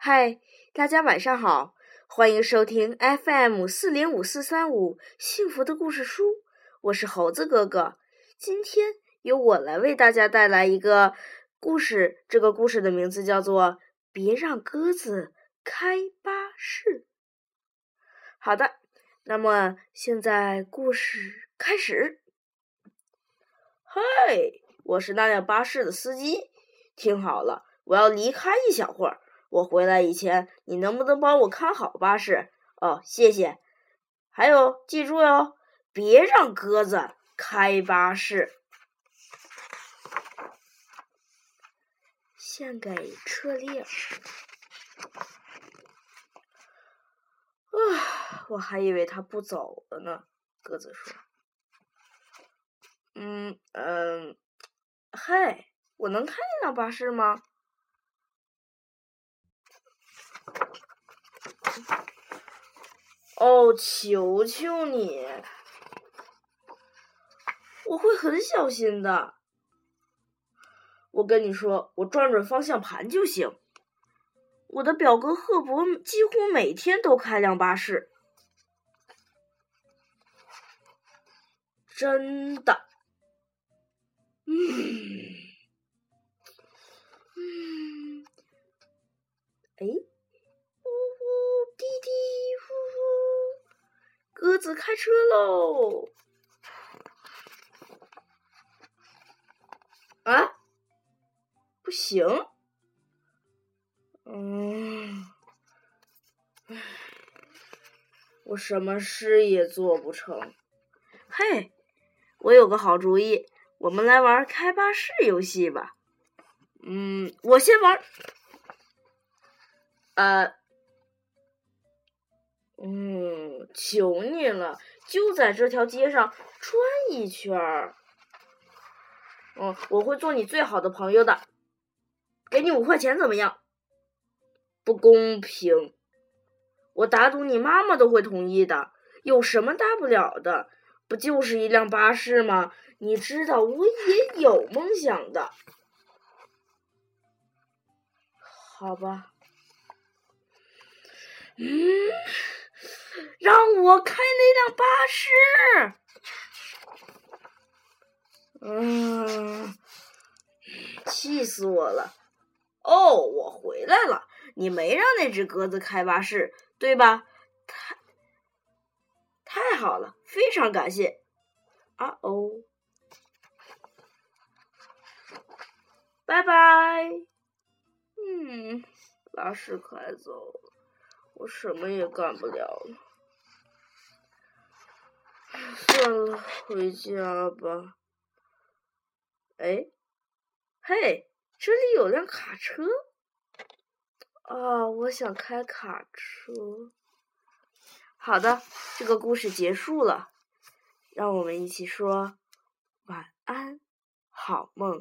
嗨，大家晚上好，欢迎收听 FM 四零五四三五幸福的故事书，我是猴子哥哥。今天由我来为大家带来一个故事，这个故事的名字叫做《别让鸽子开巴士》。好的，那么现在故事开始。嗨，我是那辆巴士的司机，听好了，我要离开一小会儿。我回来以前，你能不能帮我看好巴士？哦，谢谢。还有，记住哟，别让鸽子开巴士。献给车里尔。啊，我还以为他不走了呢。鸽子说：“嗯嗯，嗨，我能开那辆巴士吗？”哦，求求你！我会很小心的。我跟你说，我转转方向盘就行。我的表哥赫伯几乎每天都开辆巴士，真的。嗯，嗯，哎。子开车喽！啊，不行，嗯，我什么事也做不成。嘿，我有个好主意，我们来玩开巴士游戏吧。嗯，我先玩。呃。嗯，求你了，就在这条街上转一圈儿。嗯，我会做你最好的朋友的，给你五块钱怎么样？不公平！我打赌你妈妈都会同意的，有什么大不了的？不就是一辆巴士吗？你知道我也有梦想的，好吧？嗯。让我开那辆巴士，嗯，气死我了！哦，我回来了，你没让那只鸽子开巴士，对吧？太太好了，非常感谢。啊哦，拜拜。嗯，巴士开走了，我什么也干不了了。算了，回家吧。哎，嘿，这里有辆卡车。啊，我想开卡车。好的，这个故事结束了，让我们一起说晚安，好梦。